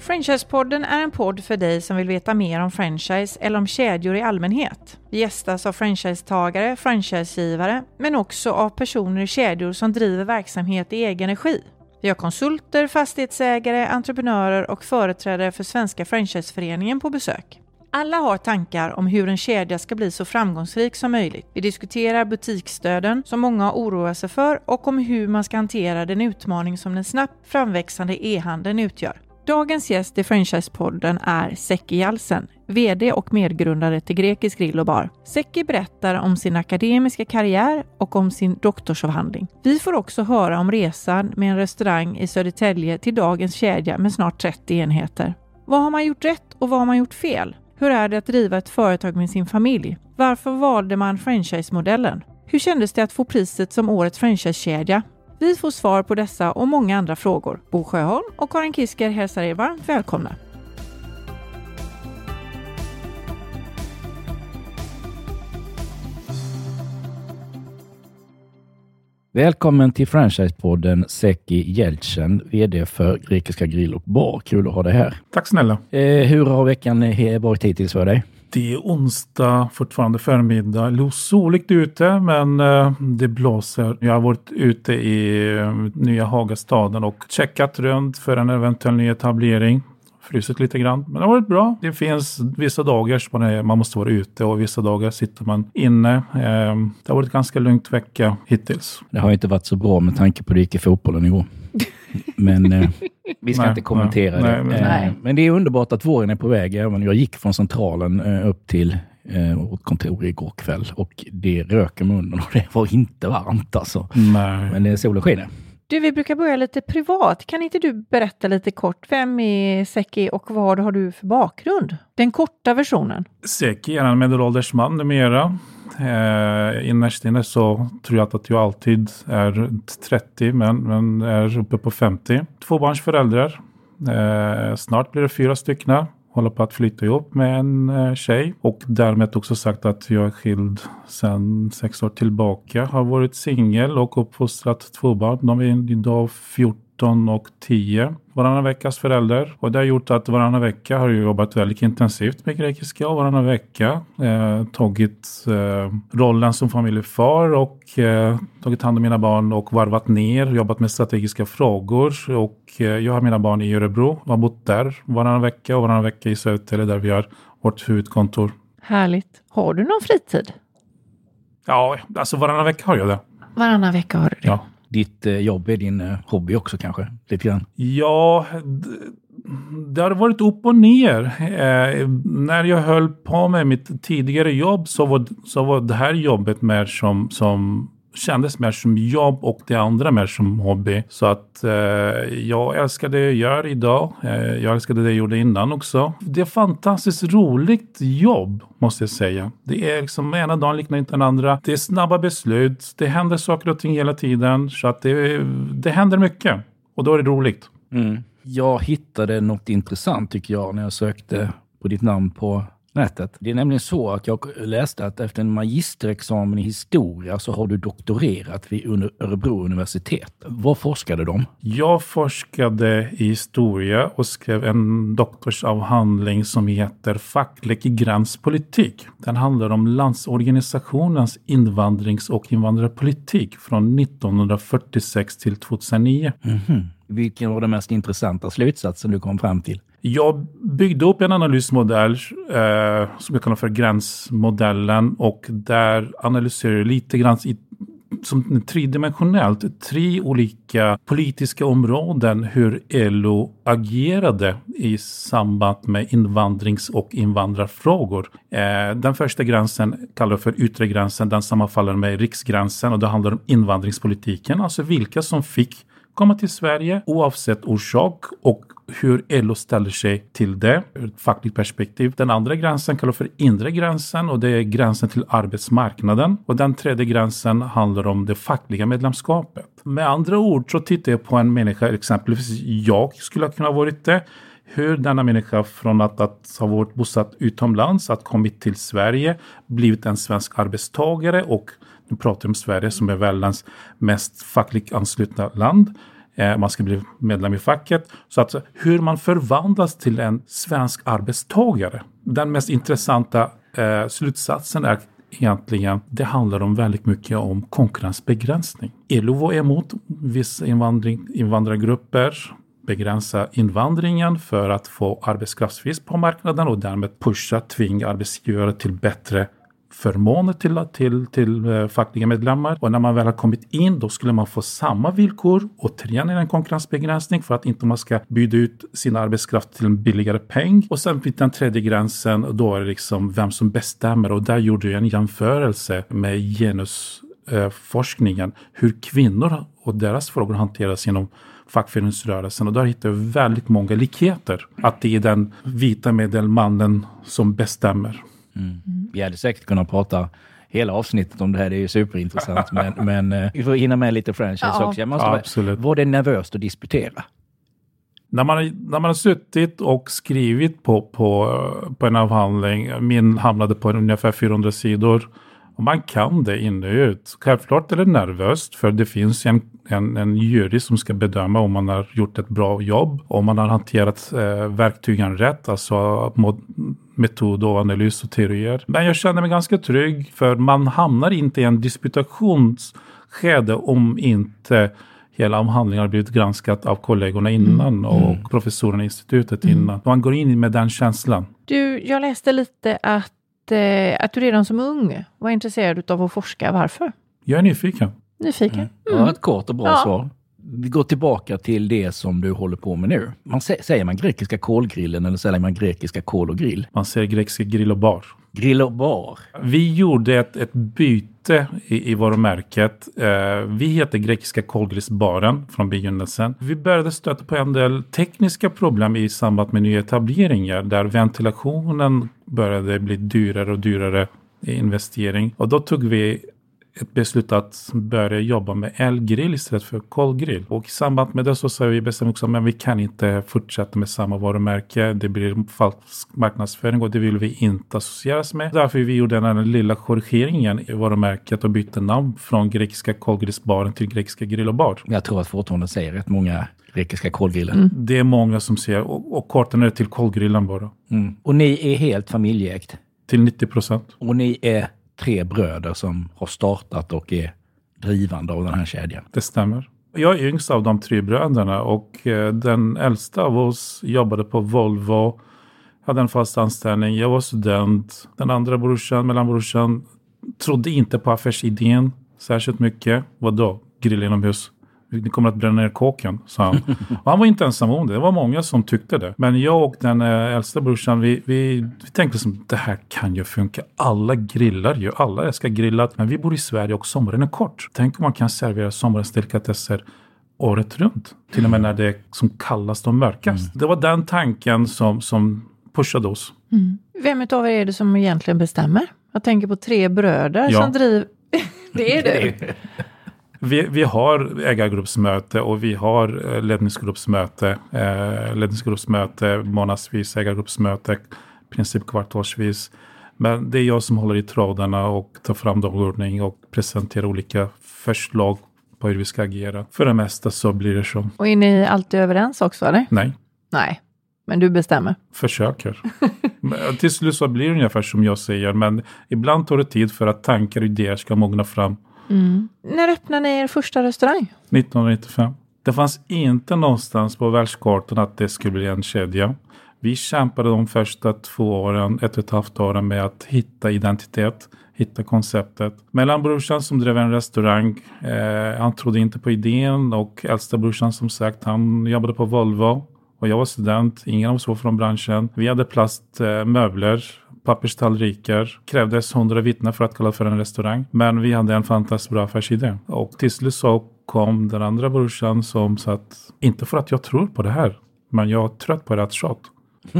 Franchisepodden är en podd för dig som vill veta mer om franchise eller om kedjor i allmänhet. Vi gästas av franchisetagare, franchisegivare, men också av personer i kedjor som driver verksamhet i egen regi. Vi har konsulter, fastighetsägare, entreprenörer och företrädare för Svenska Franchiseföreningen på besök. Alla har tankar om hur en kedja ska bli så framgångsrik som möjligt. Vi diskuterar butiksdöden som många oroar sig för och om hur man ska hantera den utmaning som den snabbt framväxande e-handeln utgör. Dagens gäst i Franchisepodden är Seki Jalsen, VD och medgrundare till Grekisk Grill och Bar. Seki berättar om sin akademiska karriär och om sin doktorsavhandling. Vi får också höra om resan med en restaurang i Södertälje till dagens kedja med snart 30 enheter. Vad har man gjort rätt och vad har man gjort fel? Hur är det att driva ett företag med sin familj? Varför valde man franchise-modellen? Hur kändes det att få priset som årets franchisekedja? Vi får svar på dessa och många andra frågor. Bo Sjöholm och Karin Kisker hälsar er varmt välkomna. Välkommen till Franchisepodden Seki Jeltsen, VD för Grekiska Grill och Bar. Kul att ha dig här. Tack snälla. Eh, hur har veckan varit hittills för dig? Det är onsdag, fortfarande förmiddag. Det är soligt ute, men eh, det blåser. Jag har varit ute i eh, nya Hagastaden och checkat runt för en eventuell nyetablering frusit lite grann. Men det har varit bra. Det finns vissa dagar som man måste vara ute och vissa dagar sitter man inne. Eh, det har varit ganska lugnt vecka hittills. Det har inte varit så bra med tanke på det gick i fotbollen igår. Men eh, vi ska nej, inte kommentera nej, det. Nej, men, eh, men det är underbart att våren är på väg. Även jag gick från centralen eh, upp till eh, vårt kontor igår kväll och det rök i munnen och det var inte varmt alltså. Men det är solen skiner. Du, vi brukar börja lite privat. Kan inte du berätta lite kort, vem är Seki och vad har du för bakgrund? Den korta versionen. Seki är en medelålders man numera. Eh, innerst inne så tror jag att jag alltid är 30 men, men är uppe på 50. Tvåbarnsföräldrar. Eh, snart blir det fyra stycken håller på att flytta ihop med en eh, tjej och därmed också sagt att jag är skild sedan sex år tillbaka. Har varit singel och uppfostrat två barn. De är idag 14 och 10 varannan veckas förälder. Och det har gjort att varannan vecka har jag jobbat väldigt intensivt med grekiska och varannan vecka eh, tagit eh, rollen som familjefar och eh, tagit hand om mina barn och varvat ner, jobbat med strategiska frågor och eh, jag har mina barn i Örebro, har bott där varannan vecka och varannan vecka i Södertälje där vi har vårt huvudkontor. Härligt. Har du någon fritid? Ja, alltså varannan vecka har jag det. Varannan vecka har du det? Ja ditt eh, jobb är din eh, hobby också kanske? Lite grann. Ja, det har varit upp och ner. Eh, när jag höll på med mitt tidigare jobb så var, så var det här jobbet mer som, som kändes mer som jobb och det andra mer som hobby. Så att eh, jag älskar det jag gör idag. Eh, jag älskade det jag gjorde innan också. Det är fantastiskt roligt jobb måste jag säga. Det är liksom ena dagen liknar inte den andra. Det är snabba beslut. Det händer saker och ting hela tiden. Så att det, det händer mycket. Och då är det roligt. Mm. Jag hittade något intressant tycker jag när jag sökte på ditt namn på nätet. Det är nämligen så att jag läste att efter en magisterexamen i historia så har du doktorerat vid Örebro universitet. Vad forskade om? Jag forskade i historia och skrev en doktorsavhandling som heter Facklig gränspolitik. Den handlar om landsorganisationens invandrings och invandrarpolitik från 1946 till 2009. Mm -hmm. Vilken var den mest intressanta slutsatsen du kom fram till? Jag byggde upp en analysmodell eh, som jag kallar för gränsmodellen och där analyserar jag lite grann i, som tridimensionellt tre olika politiska områden hur LO agerade i samband med invandrings och invandrarfrågor. Eh, den första gränsen kallar jag för yttre gränsen, den sammanfaller med riksgränsen och det handlar om invandringspolitiken, alltså vilka som fick komma till Sverige oavsett orsak och hur LO ställer sig till det ur ett fackligt perspektiv. Den andra gränsen kallas för inre gränsen och det är gränsen till arbetsmarknaden. Och den tredje gränsen handlar om det fackliga medlemskapet. Med andra ord så tittar jag på en människa, exempelvis jag skulle ha kunnat varit det hur denna människa från att, att ha varit bosatt utomlands, att kommit till Sverige, blivit en svensk arbetstagare och nu pratar om Sverige som är världens mest fackligt anslutna land. Eh, man ska bli medlem i facket. Så att hur man förvandlas till en svensk arbetstagare. Den mest intressanta eh, slutsatsen är egentligen, det handlar om väldigt mycket om konkurrensbegränsning. LO var emot vissa invandring, invandrargrupper begränsa invandringen för att få arbetskraftsbrist på marknaden och därmed pusha, tvinga arbetsgivare till bättre förmåner till, till, till eh, fackliga medlemmar. Och när man väl har kommit in då skulle man få samma villkor. Återigen är det en konkurrensbegränsning för att inte man ska byta ut sin arbetskraft till en billigare peng. Och sen vid den tredje gränsen då är det liksom vem som bestämmer och där gjorde jag en jämförelse med genusforskningen. Hur kvinnor och deras frågor hanteras genom fackföreningsrörelsen och där hittar jag väldigt många likheter. Att det är den vita medelmannen som bestämmer. Mm. Vi hade säkert kunnat prata hela avsnittet om det här. Det är ju superintressant. men, men uh, vi får hinna med lite franchise ja. också. Jag måste ja, absolut. Var det nervöst att disputera? När man, när man har suttit och skrivit på, på, på en avhandling, min hamnade på ungefär 400 sidor, och man kan det in och ut. Självklart är det nervöst för det finns en, en, en jury som ska bedöma om man har gjort ett bra jobb, om man har hanterat eh, verktygen rätt, alltså mod, metod och analys och teorier. Men jag känner mig ganska trygg för man hamnar inte i en disputationsskede om inte hela avhandlingen har blivit granskat av kollegorna innan mm. och mm. professorerna i institutet mm. innan. Man går in med den känslan. Du, jag läste lite att eh, att du redan som ung var intresserad av att forska. Varför? Jag är nyfiken. Nyfiken? Mm. Mm. Ja, ett kort och bra ja. svar. Vi går tillbaka till det som du håller på med nu. Man säger man grekiska kolgrillen eller säger man grekiska kol och grill? Man säger grekiska grill och bar. Grill och bar. Vi gjorde ett, ett byte i, i varumärket. Eh, vi heter Grekiska Kolgrisbaren från begynnelsen. Vi började stöta på en del tekniska problem i samband med nyetableringar där ventilationen började bli dyrare och dyrare i investering. Och då tog vi ett beslut att börja jobba med elgrill istället för kolgrill. Och i samband med det så sa vi bestämt också att vi kan inte fortsätta med samma varumärke. Det blir falsk marknadsföring och det vill vi inte associeras med. Därför vi gjorde den lilla korrigeringen i varumärket och bytte namn från grekiska kolgrillsbaren till grekiska grill och bar. Jag tror att fortfarande säger rätt många grekiska kolgrillen. Mm. Det är många som säger och, och korten är till kolgrillen bara. Mm. Och ni är helt familjeägt? Till 90 procent. Och ni är tre bröder som har startat och är drivande av den här kedjan. Det stämmer. Jag är yngst av de tre bröderna och eh, den äldsta av oss jobbade på Volvo, hade en fast anställning. Jag var student. Den andra brorsan, mellanbrorsan, trodde inte på affärsidén särskilt mycket. Vadå? Grill inomhus? Ni kommer att bränna ner kåken, sa han. Och han var inte ensam om det, det var många som tyckte det. Men jag och den äh, äldsta brorsan, vi, vi, vi tänkte som det här kan ju funka. Alla grillar ju, alla älskar grillat. Men vi bor i Sverige och sommaren är kort. Tänk om man kan servera sommarens delikatesser året runt. Till och med när det är som kallast och mörkast. Mm. Det var den tanken som, som pushade oss. Mm. Vem av er är det som egentligen bestämmer? Jag tänker på tre bröder ja. som driver... det är du? Vi, vi har ägargruppsmöte och vi har eh, ledningsgruppsmöte. Eh, ledningsgruppsmöte, månadsvis ägargruppsmöte, princip kvartalsvis. Men det är jag som håller i trådarna och tar fram dagordning och presenterar olika förslag på hur vi ska agera. För det mesta så blir det så. Och är ni alltid överens också eller? Nej. Nej, men du bestämmer? Försöker. Till slut så blir det ungefär som jag säger, men ibland tar det tid för att tankar och idéer ska mogna fram. Mm. När öppnade ni er första restaurang? 1995. Det fanns inte någonstans på världskartan att det skulle bli en kedja. Vi kämpade de första två åren, ett och ett halvt åren med att hitta identitet, hitta konceptet. Mellanbrorsan som drev en restaurang, eh, han trodde inte på idén och äldsta brorsan som sagt, han jobbade på Volvo och jag var student, ingen av oss var från branschen. Vi hade plastmöbler, papperstallrikar. Krävdes hundra vittnen för att kalla för en restaurang. Men vi hade en fantastiskt bra affärsidé. Och till slut så kom den andra brorsan som sa att inte för att jag tror på det här, men jag är trött på ert tjat.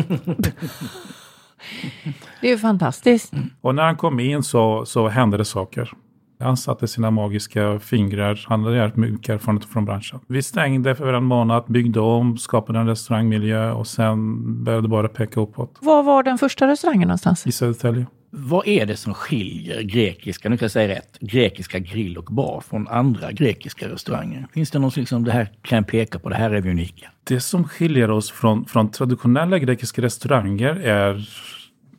det är ju fantastiskt. Och när han kom in så, så hände det saker. Han satte sina magiska fingrar. Han hade jävligt mycket erfarenhet från branschen. Vi stängde för en månad, byggde om, skapade en restaurangmiljö och sen började det bara peka uppåt. Var var den första restaurangen någonstans? I Södertälje. Vad är det som skiljer grekiska, nu kan jag säga rätt, grekiska grill och bar från andra grekiska restauranger? Finns det något liksom, det här kan jag peka på, det här är vi unika? Det som skiljer oss från, från traditionella grekiska restauranger är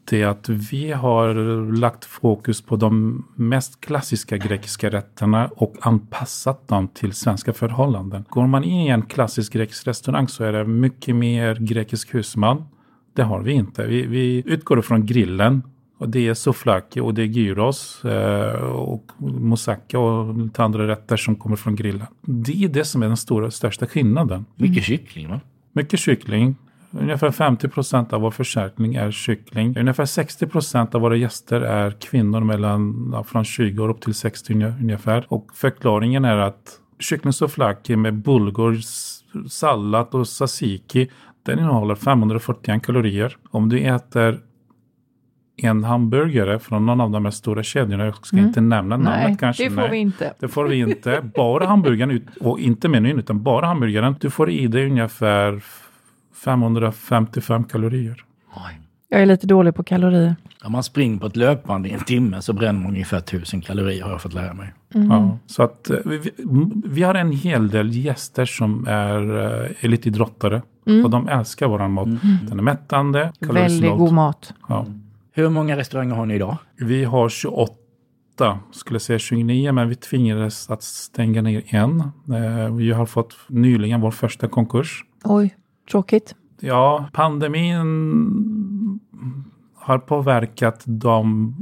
det att vi har lagt fokus på de mest klassiska grekiska rätterna och anpassat dem till svenska förhållanden. Går man in i en klassisk grekisk restaurang så är det mycket mer grekisk husman. Det har vi inte. Vi, vi utgår från grillen och det är souvlaki och det är gyros eh, och moussaka och lite andra rätter som kommer från grillen. Det är det som är den stora, största skillnaden. Mycket kyckling va? Mycket kyckling. Ungefär 50 procent av vår försäljning är kyckling. Ungefär 60 procent av våra gäster är kvinnor mellan ja, från 20 år upp till 60 ungefär. Och förklaringen är att kyckling souvlaki med bulgur, sallad och tzatziki den innehåller 541 kalorier. Om du äter en hamburgare från någon av de här stora kedjorna. Jag ska mm. inte nämna namnet Nej, kanske. det får Nej, vi inte. Det får vi inte. Bara hamburgaren och inte menyn utan bara hamburgaren. Du får i dig ungefär 555 kalorier. Oj. Jag är lite dålig på kalorier. Om man springer på ett löpband i en timme så bränner man ungefär 1000 kalorier har jag fått lära mig. Mm. Ja, så att eh, vi, vi, har en hel del gäster som är uh, elitidrottare. Mm. Och de älskar våran mat. Mm. Den är mättande, Väldigt god mat. Ja. Hur många restauranger har ni idag? Vi har 28 skulle säga 29, men vi tvingades att stänga ner en. Eh, vi har fått nyligen vår första konkurs. Oj, tråkigt. Ja, pandemin har påverkat de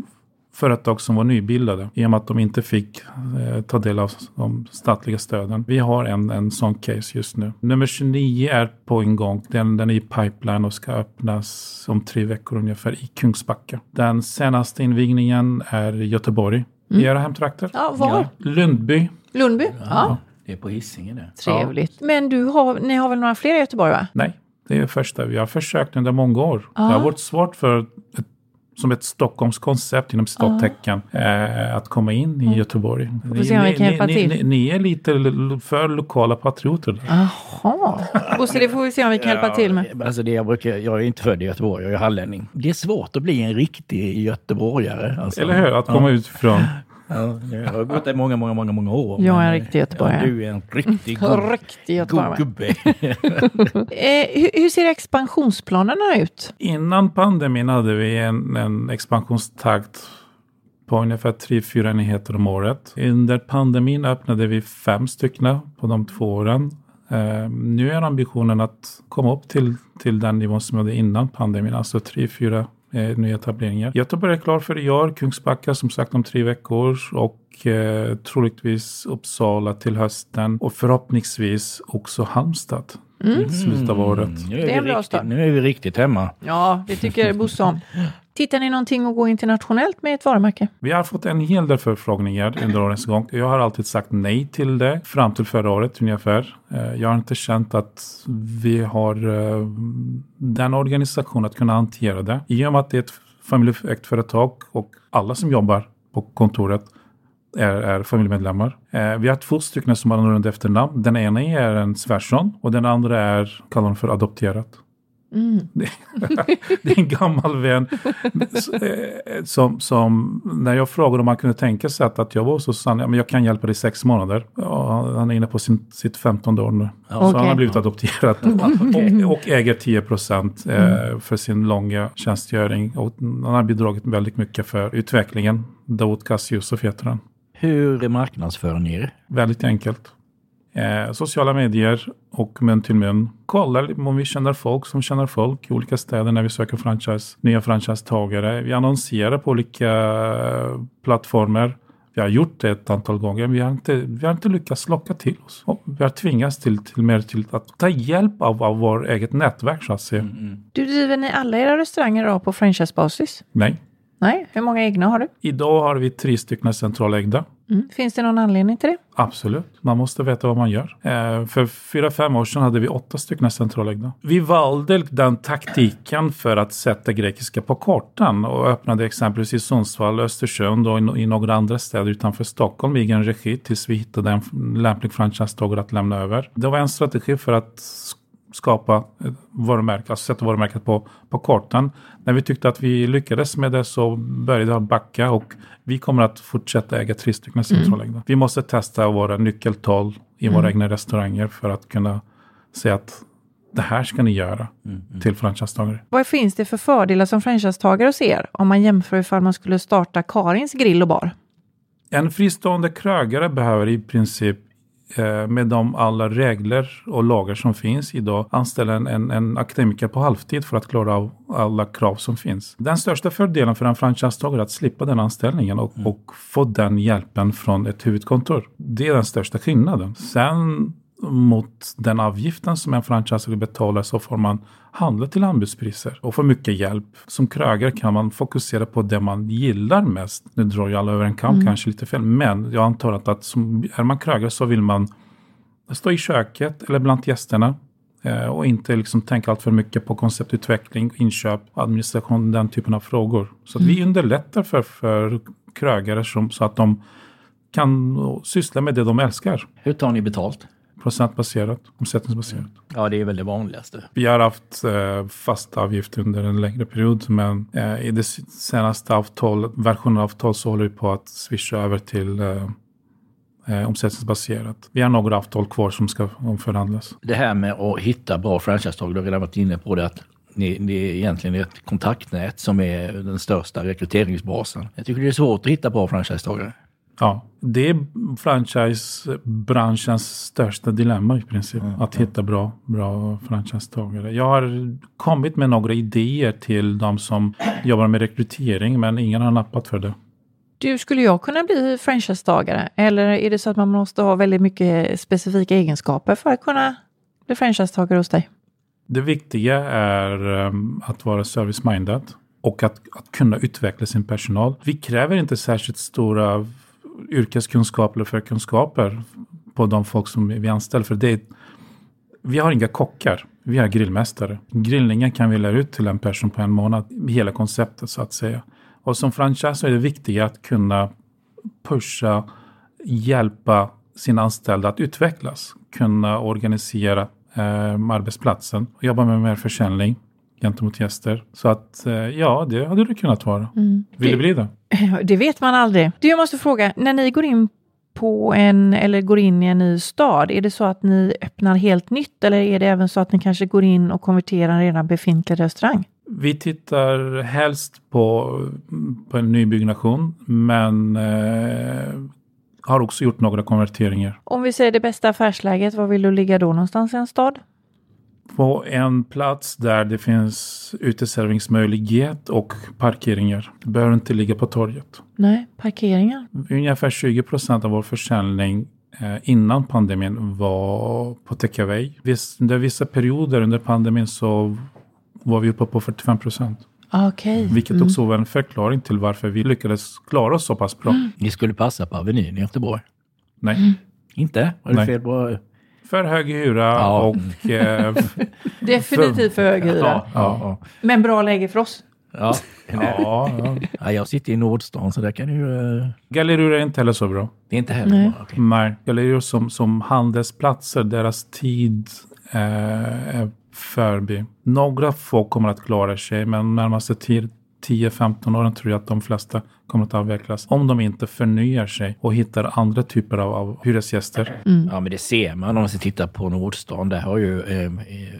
företag som var nybildade i och med att de inte fick eh, ta del av de statliga stöden. Vi har en, en sån case just nu. Nummer 29 är på en gång. Den, den är i pipeline och ska öppnas om tre veckor ungefär i Kungsbacka. Den senaste invigningen är i Göteborg. Mm. I era hemtrakter. Ja, var? Lundby. Lundby, ja. ja. Är på Hisingen det. Trevligt. Ja. Men du har, ni har väl några fler i Göteborg va? Nej, det är det första. Vi har försökt under många år. Ja. Det har varit svårt för ett som ett Stockholmskoncept inom citattecken eh, att komma in i Göteborg. Kan hjälpa ni, till. Ni, ni, är lite för lokala patrioter. Jaha, Bosse det får vi se om vi kan hjälpa till med. Alltså det jag, brukar, jag är inte född i Göteborg, jag är hallänning. Det är svårt att bli en riktig göteborgare. Alltså. Eller hur, att komma ja. utifrån. Ja, jag har bott där många, många, många, många år. Jag är en riktig göteborgare. Ja, du är en riktig god, riktig god gubbe. eh, hur, hur, ser expansionsplanerna ut? Innan pandemin hade vi en, en expansionstakt på ungefär 3-4 enheter om året. Under pandemin öppnade vi fem stycken på de två åren. Eh, nu är ambitionen att komma upp till, till den nivån som vi hade innan pandemin, alltså 3-4 eh, nyetableringar. Göteborg är klar för i år, Kungsbacka som sagt om tre veckor och eh, troligtvis Uppsala till hösten och förhoppningsvis också Halmstad. Mm. Slutet av året. Mm, nu är, det är start. Nu är vi riktigt hemma. Ja, det tycker Bosse om. Tittar ni någonting att gå internationellt med ett varumärke? Vi har fått en hel del förfrågningar under årens gång. Jag har alltid sagt nej till det fram till förra året ungefär. Eh, jag har inte känt att vi har eh, den organisationen att kunna hantera det. I och med att det är ett familjeägt företag och alla som jobbar på kontoret är, är familjemedlemmar. Eh, vi har två stycken som har annorlunda efternamn. Den ena är en svärson och den andra är, kallar för adopterat. Mm. Det, är en gammal vän eh, som, som, när jag frågade om han kunde tänka sig att, att jag var så sa han, jag kan hjälpa dig i sex månader. Och han är inne på sin, sitt femtonde år nu. Ja, så okay. han har blivit adopterad och, och äger 10 procent eh, mm. för sin långa tjänstgöring. Och han har bidragit väldigt mycket för utvecklingen. Daoud Kassiusov heter han. Hur marknadsför ni er? Väldigt enkelt. Eh, sociala medier och mun till mun. Kollar om vi känner folk som känner folk i olika städer när vi söker franchise, nya franchisetagare. Vi annonserar på olika eh, plattformar. Vi har gjort det ett antal gånger. Vi har inte, vi har inte lyckats locka till oss. Vi har tvingats till, till mer till att ta hjälp av, av vårt eget nätverk så att säga. Mm, mm. Du driver ni alla era restauranger då på franchisebasis? Nej. Nej, hur många egna har du? Idag har vi tre stycken centralägda. Mm. Finns det någon anledning till det? Absolut, man måste veta vad man gör. Eh, för fyra, fem år sedan hade vi åtta stycken centralägda. Vi valde den taktiken för att sätta grekiska på kartan och öppnade exempelvis i Sundsvall, Östersund och i, i några andra städer utanför Stockholm i egen regi tills vi hittade en lämplig franchisetagare att lämna över. Det var en strategi för att skapa varumärke, alltså sätta varumärket på, på kartan. När vi tyckte att vi lyckades med det så började det backa och vi kommer att fortsätta äga tre stycken centralägda. Mm. Vi måste testa våra nyckeltal i mm. våra egna restauranger för att kunna säga att det här ska ni göra mm, mm. till franchisetagare. Vad finns det för fördelar som franchisetagare hos er om man jämför ifall man skulle starta Karins grill och bar? En fristående krögare behöver i princip eh, med de alla regler och lagar som finns idag anställa en, en, en, akademiker på halvtid för att klara av alla krav som finns. Den största fördelen för en franchisetagare är att slippa den anställningen och, mm. och få den hjälpen från ett huvudkontor. Det är den största skillnaden. Sen mot den avgiften som en franchiser betalar så får man handla till anbudspriser och få mycket hjälp. Som krögare kan man fokusera på det man gillar mest. Nu drar ju alla över en kam, mm. kanske lite fel, men jag antar att, att som, är man krögare så vill man stå i köket eller bland gästerna eh, och inte liksom tänka allt för mycket på konceptutveckling, inköp, administration, den typen av frågor. Så mm. vi underlättar för, för krögare som, så att de kan syssla med det de älskar. Hur tar ni betalt? Procentbaserat, omsättningsbaserat. Ja, det är väl det vanligaste. Vi har haft eh, fast avgift under en längre period, men eh, i det senaste avtal, versionen av avtal så håller vi på att swisha över till eh, eh, omsättningsbaserat. Vi har några avtal kvar som ska omförhandlas. Det här med att hitta bra franchisetag, du har redan varit inne på det, att ni, det är egentligen ett kontaktnät som är den största rekryteringsbasen. Jag tycker det är svårt att hitta bra franchisetagare. Ja, det är franchisebranschens största dilemma i princip. Mm, att hitta bra, bra franchisetagare. Jag har kommit med några idéer till de som jobbar med rekrytering men ingen har nappat för det. Du, skulle jag kunna bli franchisetagare? Eller är det så att man måste ha väldigt mycket specifika egenskaper för att kunna bli franchisetagare hos dig? Det viktiga är um, att vara service-minded och att, att kunna utveckla sin personal. Vi kräver inte särskilt stora yrkeskunskaper eller förkunskaper på de folk som vi anställer. För det är, vi har inga kockar, vi har grillmästare. Grillningen kan vi lära ut till en person på en månad, hela konceptet så att säga. Och som franchise är det viktigt att kunna pusha, hjälpa sina anställda att utvecklas, kunna organisera eh, arbetsplatsen och jobba med mer försäljning gentemot gäster. Så att eh, ja, det hade det kunnat vara. Mm. Vill det bli det? Det vet man aldrig. Du, jag måste fråga, när ni går in på en eller går in i en ny stad, är det så att ni öppnar helt nytt eller är det även så att ni kanske går in och konverterar en redan befintlig restaurang? Vi tittar helst på, på en nybyggnation, men eh, har också gjort några konverteringar. Om vi säger det bästa affärsläget, var vill du ligga då någonstans i en stad? På en plats där det finns uteserveringsmöjlighet och parkeringar. Det behöver inte ligga på torget. Nej, parkeringar. Ungefär 20 procent av vår försäljning eh, innan pandemin var på takeaway. Under vissa perioder under pandemin så var vi uppe på 45 procent. Okay. Vilket mm. också var en förklaring till varför vi lyckades klara oss så pass bra. Mm. Ni skulle passa på Avenyn i Göteborg? Nej. Mm. Inte? Var det Nej. fel på för hög hyra ja. och... Eh, Definitivt för hög hyra. Ja, ja, Men bra läge för oss. Ja. ja, ja. jag sitter i Nordstan så där kan ju... Uh... Gallerior är inte heller så bra. Det är inte heller Nej. bra? Okay. Nej, Gallerior som, som handelsplatser, deras tid eh, är förbi. Några få kommer att klara sig, men närmaste tid, 10-15 åren tror jag att de flesta kommer att avvecklas. Om de inte förnyar sig och hittar andra typer av, av hyresgäster. Mm. Ja men det ser man om man ska titta på Nordstan. Där har ju eh,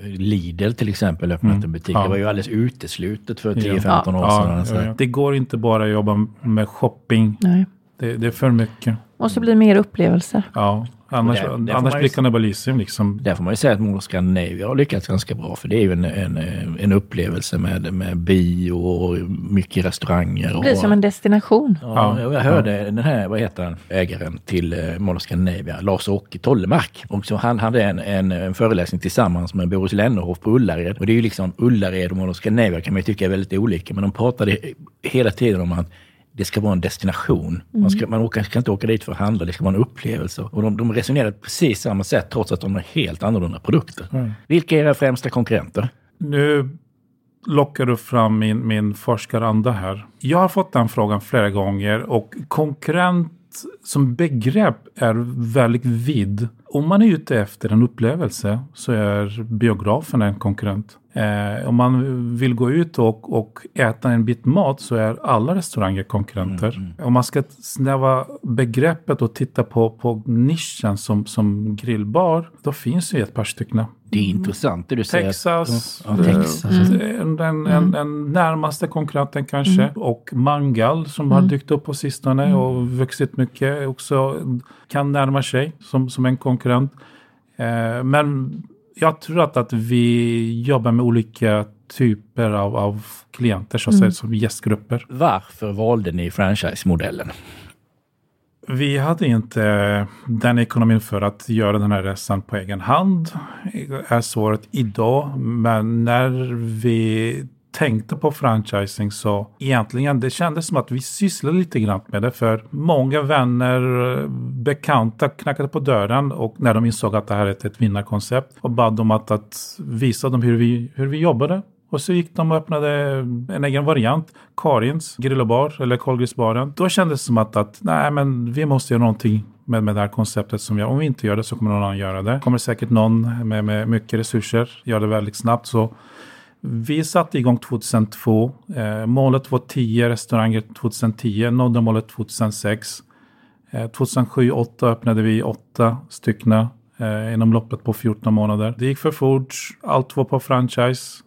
Lidl till exempel öppnat mm. en butik. Ja. Det var ju alldeles uteslutet för 10-15 ja. år sedan. Ja, det går inte bara att jobba med shopping. Nej. Det, det är för mycket. Måste bli mer upplevelser. Ja, Annars, där, där annars blir kannibalism liksom. Där får man ju säga att Mall Scandinavia har lyckats ganska bra. För det är ju en, en, en upplevelse med, med bio och mycket restauranger. Det blir som en destination. Ja, ja. jag hörde ja. den här, vad heter han, ägaren till eh, Mall Scandinavia, Lars-Åke Tollemark. Och så han hade en, en, en föreläsning tillsammans med Boris Lennerhoff på Ullared. Och det är ju liksom Ullared och Mall Scandinavia kan man ju tycka är väldigt olika. Men de pratade hela tiden om att det ska vara en destination. Mm. Man, ska, man åka, ska inte åka dit för att handla, det ska vara en upplevelse. Och de, de resonerar på precis samma sätt trots att de har helt annorlunda produkter. Mm. Vilka är era främsta konkurrenter? Nu lockar du fram min, min forskaranda här. Jag har fått den frågan flera gånger och konkurrent som begrepp är väldigt vid. Om man är ute efter en upplevelse så är biografen en konkurrent. Eh, om man vill gå ut och, och äta en bit mat så är alla restauranger konkurrenter. Mm, mm. Om man ska snäva begreppet och titta på, på nischen som, som grillbar, då finns det ett par stycken. Det är intressant det du säger. Texas, ja, Texas. Mm. Den, en, en närmaste konkurrenten kanske. Mm. Och Mangal som mm. har dykt upp på sistone mm. och vuxit mycket också kan närma sig som, som en konkurrent. Eh, men jag tror att, att vi jobbar med olika typer av, av klienter, så att säga, som gästgrupper. Varför valde ni franchise-modellen? Vi hade inte den ekonomin för att göra den här resan på egen hand. är svaret idag. Men när vi tänkte på franchising så egentligen det kändes som att vi sysslade lite grann med det. För många vänner, eh, bekanta knackade på dörren och när de insåg att det här är ett vinnarkoncept och bad dem att, att visa dem hur vi, hur vi jobbade. Och så gick de och öppnade en egen variant, Karins grillbar eller kolgrisbaren. Då kändes det som att, att nej men vi måste göra någonting med, med det här konceptet som vi Om vi inte gör det så kommer någon annan göra det. Kommer säkert någon med, med mycket resurser göra det väldigt snabbt. Så vi satte igång 2002. Eh, målet var 10 restauranger 2010, nådde målet 2006. Eh, 2007-2008 öppnade vi åtta stycken eh, inom loppet på 14 månader. Det gick för fort, allt var på franchise.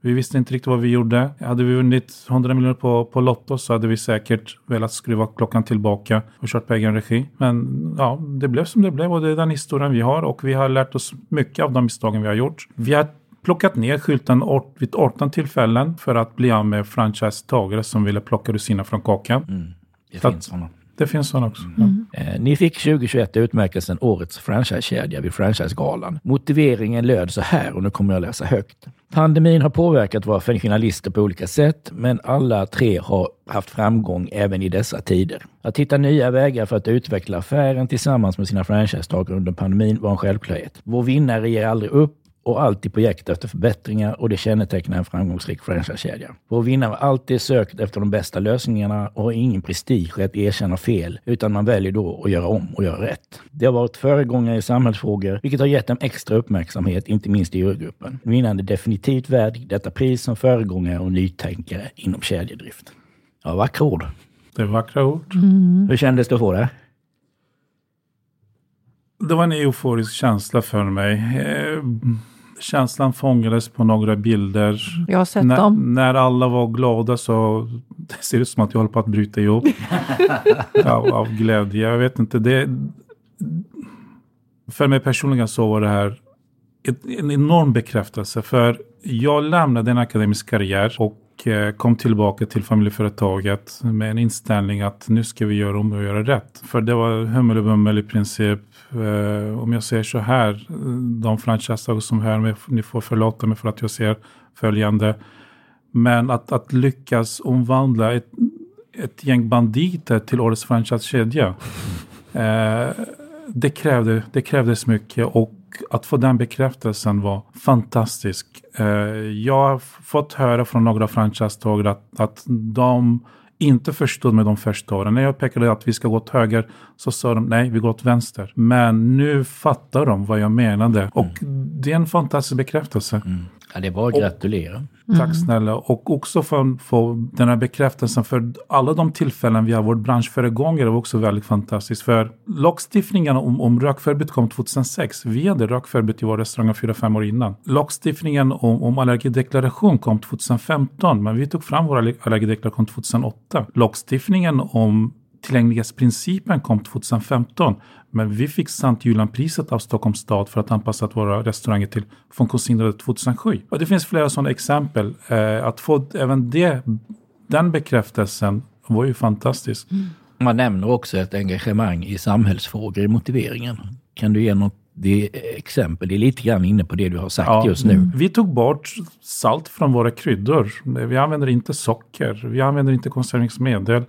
Vi visste inte riktigt vad vi gjorde. Hade vi vunnit 100 miljoner på, på Lotto så hade vi säkert velat skruva klockan tillbaka och kört på egen regi. Men ja, det blev som det blev och det är den historien vi har och vi har lärt oss mycket av de misstagen vi har gjort. Vi har plockat ner skylten vid 18 tillfällen för att bli av med franchisetagare som ville plocka russinen från kakan. Mm, det så finns sådana. Det finns sådana också. Mm. Ja. Eh, ni fick 2021 utmärkelsen Årets franchisekedja vid Franchisegalan. Motiveringen löd så här, och nu kommer jag läsa högt. Pandemin har påverkat våra finalister på olika sätt, men alla tre har haft framgång även i dessa tider. Att hitta nya vägar för att utveckla affären tillsammans med sina franchisetagare under pandemin var en självklarhet. Vår vinnare ger aldrig upp och alltid på jakt efter förbättringar och det kännetecknar en framgångsrik franchisekedja. Vår vinnare har alltid sökt efter de bästa lösningarna och har ingen prestige att erkänna fel, utan man väljer då att göra om och göra rätt. Det har varit föregångare i samhällsfrågor, vilket har gett dem extra uppmärksamhet, inte minst i jurygruppen. Vinnaren är definitivt värd detta pris som föregångare och nytänkare inom kedjedrift. Ja, vackra ord. Det är vackra ord. Mm. Hur kändes det att få det? Det var en euforisk känsla för mig. Eh, känslan fångades på några bilder. Jag har sett när, dem. När alla var glada så det ser ut som att jag håller på att bryta ihop. av, av glädje. Jag vet inte. Det, för mig personligen så var det här ett, en enorm bekräftelse. För jag lämnade en akademisk karriär och och eh, kom tillbaka till familjeföretaget med en inställning att nu ska vi göra om och göra rätt. För det var hummel och bummel i princip. Eh, om jag säger så här, de franchisetagare som hör mig, ni får förlåta mig för att jag säger följande. Men att, att lyckas omvandla ett, ett gäng banditer till årets franchisekedja. Eh, det, krävde, det krävdes mycket och att få den bekräftelsen var fantastisk. Eh, jag har fått höra från några franchisetagare att, att de inte förstod med de första åren. När jag pekade att vi ska gå åt höger så sa de nej, vi går åt vänster. Men nu fattar de vad jag menade och mm. det är en fantastisk bekräftelse. Mm. Ja, det bara att gratulera. Mm. Tack snälla. Och också för få den här bekräftelsen för alla de tillfällen vi har varit branschföregångare var också väldigt fantastiskt. För lagstiftningen om, om rökförbud kom 2006. Vi hade rökförbud i våra restauranger fyra, fem år innan. Lagstiftningen om, om allergideklaration kom 2015, men vi tog fram vår allergideklaration 2008. Lagstiftningen om tillgänglighetsprincipen kom 2015. Men vi fick Sant Julan-priset av Stockholms stad för att anpassa våra restauranger till funktionshindrade 2007. Och det finns flera sådana exempel. Eh, att få även det, den bekräftelsen var ju fantastiskt. Mm. Man nämner också ett engagemang i samhällsfrågor i motiveringen. Kan du ge något det exempel, det är lite grann inne på det du har sagt ja, just nu. Vi tog bort salt från våra kryddor. Vi använder inte socker, vi använder inte konserveringsmedel.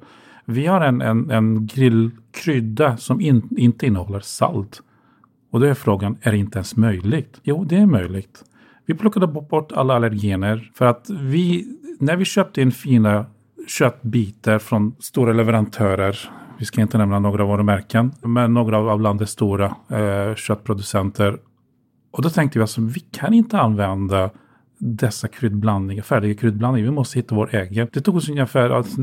Vi har en, en, en grillkrydda som in, inte innehåller salt. Och då är frågan, är det inte ens möjligt? Jo, det är möjligt. Vi plockade bort alla allergener för att vi, när vi köpte in fina köttbitar från stora leverantörer vi ska inte nämna några varumärken, men några av landets stora eh, köttproducenter. Och då tänkte vi alltså, vi kan inte använda dessa kryddblandningar, färdiga kryddblandningar. Vi måste hitta vår egen. Det tog oss ungefär alltså,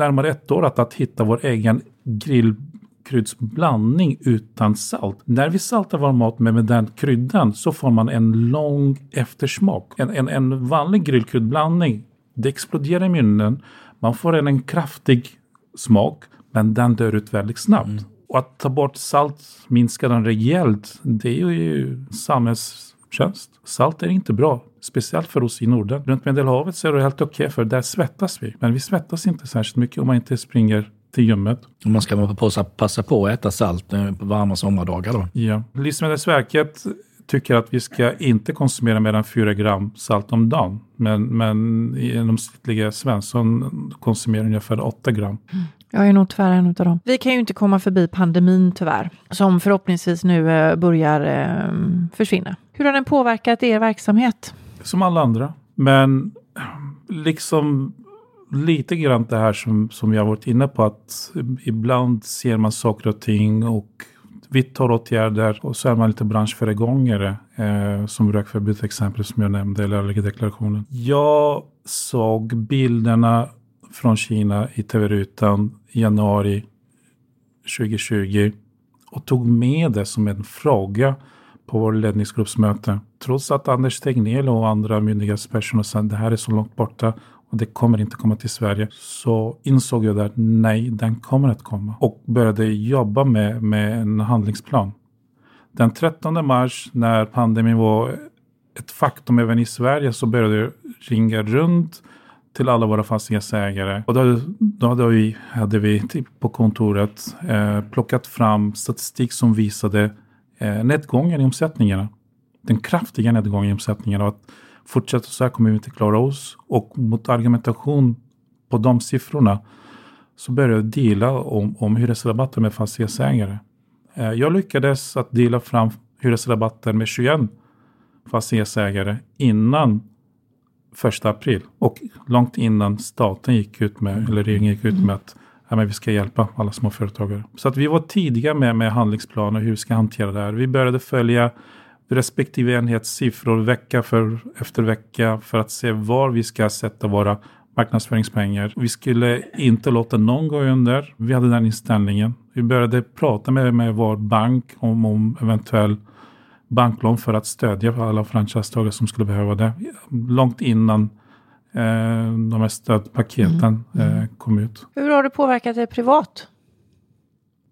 närmare ett år att, att hitta vår egen grillkryddsblandning utan salt. När vi saltar vår mat med, med den kryddan så får man en lång eftersmak. En, en, en vanlig grillkryddblandning, det exploderar i munnen. Man får en, en kraftig smak, men den dör ut väldigt snabbt. Mm. Och att ta bort salt, minska den rejält, det är ju samhällstjänst. Salt är inte bra, speciellt för oss i Norden. Runt Medelhavet så är det helt okej okay för där svettas vi. Men vi svettas inte särskilt mycket om man inte springer till gymmet. Man ska passa, passa på att äta salt eh, på varma sommardagar då? Ja. Livsmedelsverket tycker att vi ska inte konsumera mer än 4 gram salt om dagen. Men, men genomsnittliga Svensson konsumerar ungefär 8 gram. Mm. Jag är nog tyvärr en av dem. Vi kan ju inte komma förbi pandemin tyvärr, som förhoppningsvis nu eh, börjar eh, försvinna. Hur har den påverkat er verksamhet? Som alla andra, men liksom lite grann det här som, som jag varit inne på att ibland ser man saker och ting och vidtar åtgärder och så är man lite branschföregångare eh, som rökförbud till exempel som jag nämnde eller allergideklarationen. Jag såg bilderna från Kina i tv-rutan i januari 2020 och tog med det som en fråga på vår ledningsgruppsmöte. Trots att Anders Tegnell och andra myndighetspersoner sa att det här är så långt borta och det kommer inte komma till Sverige. Så insåg jag att nej, den kommer att komma. Och började jobba med, med en handlingsplan. Den 13 mars när pandemin var ett faktum även i Sverige så började jag ringa runt till alla våra fastighetsägare. Och då, då hade vi, hade vi typ på kontoret eh, plockat fram statistik som visade eh, nedgången i omsättningarna. Den kraftiga nedgången i omsättningarna. Och att fortsätter så här kommer vi inte klara oss. Och mot argumentation på de siffrorna så började jag dela om, om hyresrabatter med fastighetsägare. Eh, jag lyckades att dela fram hyresrabatter med 21 fastighetsägare innan första april och långt innan staten gick ut med, eller regeringen gick ut med att ja, men vi ska hjälpa alla småföretagare. Så att vi var tidiga med, med handlingsplaner hur vi ska hantera det här. Vi började följa respektive enhets siffror vecka för, efter vecka för att se var vi ska sätta våra marknadsföringspengar. Vi skulle inte låta någon gå under. Vi hade den inställningen. Vi började prata med, med vår bank om, om eventuell banklån för att stödja alla franchisetagare som skulle behöva det. Långt innan de här stödpaketen mm. eh, kom ut. Hur har det påverkat dig privat?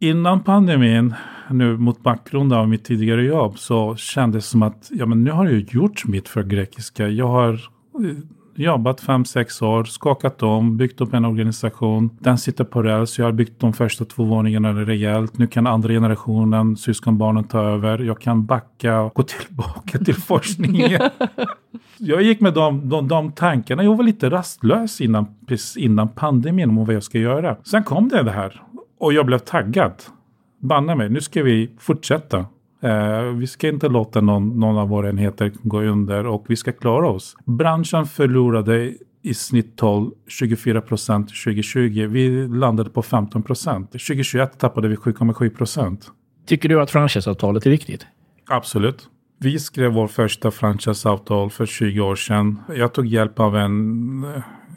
Innan pandemin, nu mot bakgrund av mitt tidigare jobb, så kändes det som att ja, men nu har jag gjort mitt för grekiska. Jag har eh, jobbat fem sex år, skakat om, byggt upp en organisation. Den sitter på räls. Jag har byggt de första två våningarna rejält. Nu kan andra generationen, syskonbarnen ta över. Jag kan backa och gå tillbaka till forskningen. jag gick med de, de, de tankarna. Jag var lite rastlös innan, innan pandemin om vad jag ska göra. Sen kom det det här och jag blev taggad. Banna mig, nu ska vi fortsätta. Eh, vi ska inte låta någon, någon av våra enheter gå under och vi ska klara oss. Branschen förlorade i snitt 12, 24 procent 2020. Vi landade på 15 procent. 2021 tappade vi 7,7 procent. Tycker du att franchiseavtalet är viktigt? Absolut. Vi skrev vår första franchiseavtal för 20 år sedan. Jag tog hjälp av en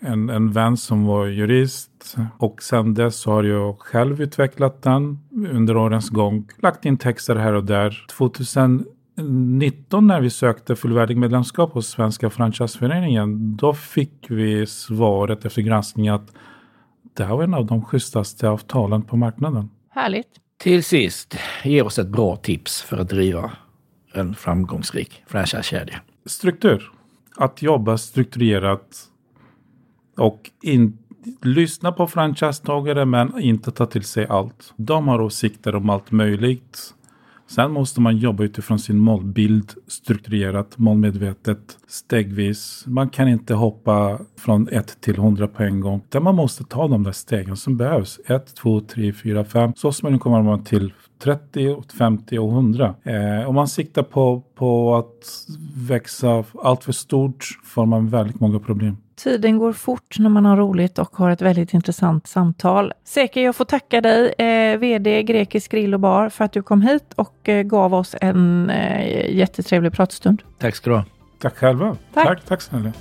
en, en vän som var jurist och sen dess har jag själv utvecklat den under årens gång. Lagt in texter här och där. 2019 när vi sökte fullvärdig medlemskap hos Svenska Franchiseföreningen då fick vi svaret efter granskning att det här var en av de schysstaste avtalen på marknaden. Härligt. Till sist, ge oss ett bra tips för att driva en framgångsrik franchisekedja. Struktur. Att jobba strukturerat och in, lyssna på franchisetagare men inte ta till sig allt. De har åsikter om allt möjligt. Sen måste man jobba utifrån sin målbild strukturerat, målmedvetet, stegvis. Man kan inte hoppa från 1 till 100 på en gång. Där man måste ta de där stegen som behövs. 1, 2, 3, 4, 5. Så småningom kommer man till 30, 50 och 100. Eh, om man siktar på, på att växa allt för stort får man väldigt många problem. Tiden går fort när man har roligt och har ett väldigt intressant samtal. Säker, jag får tacka dig, eh, VD Grekisk Grill och Bar, för att du kom hit och eh, gav oss en eh, jättetrevlig pratstund. Tack ska du ha. Tack själva. Tack, tack, tack snälla.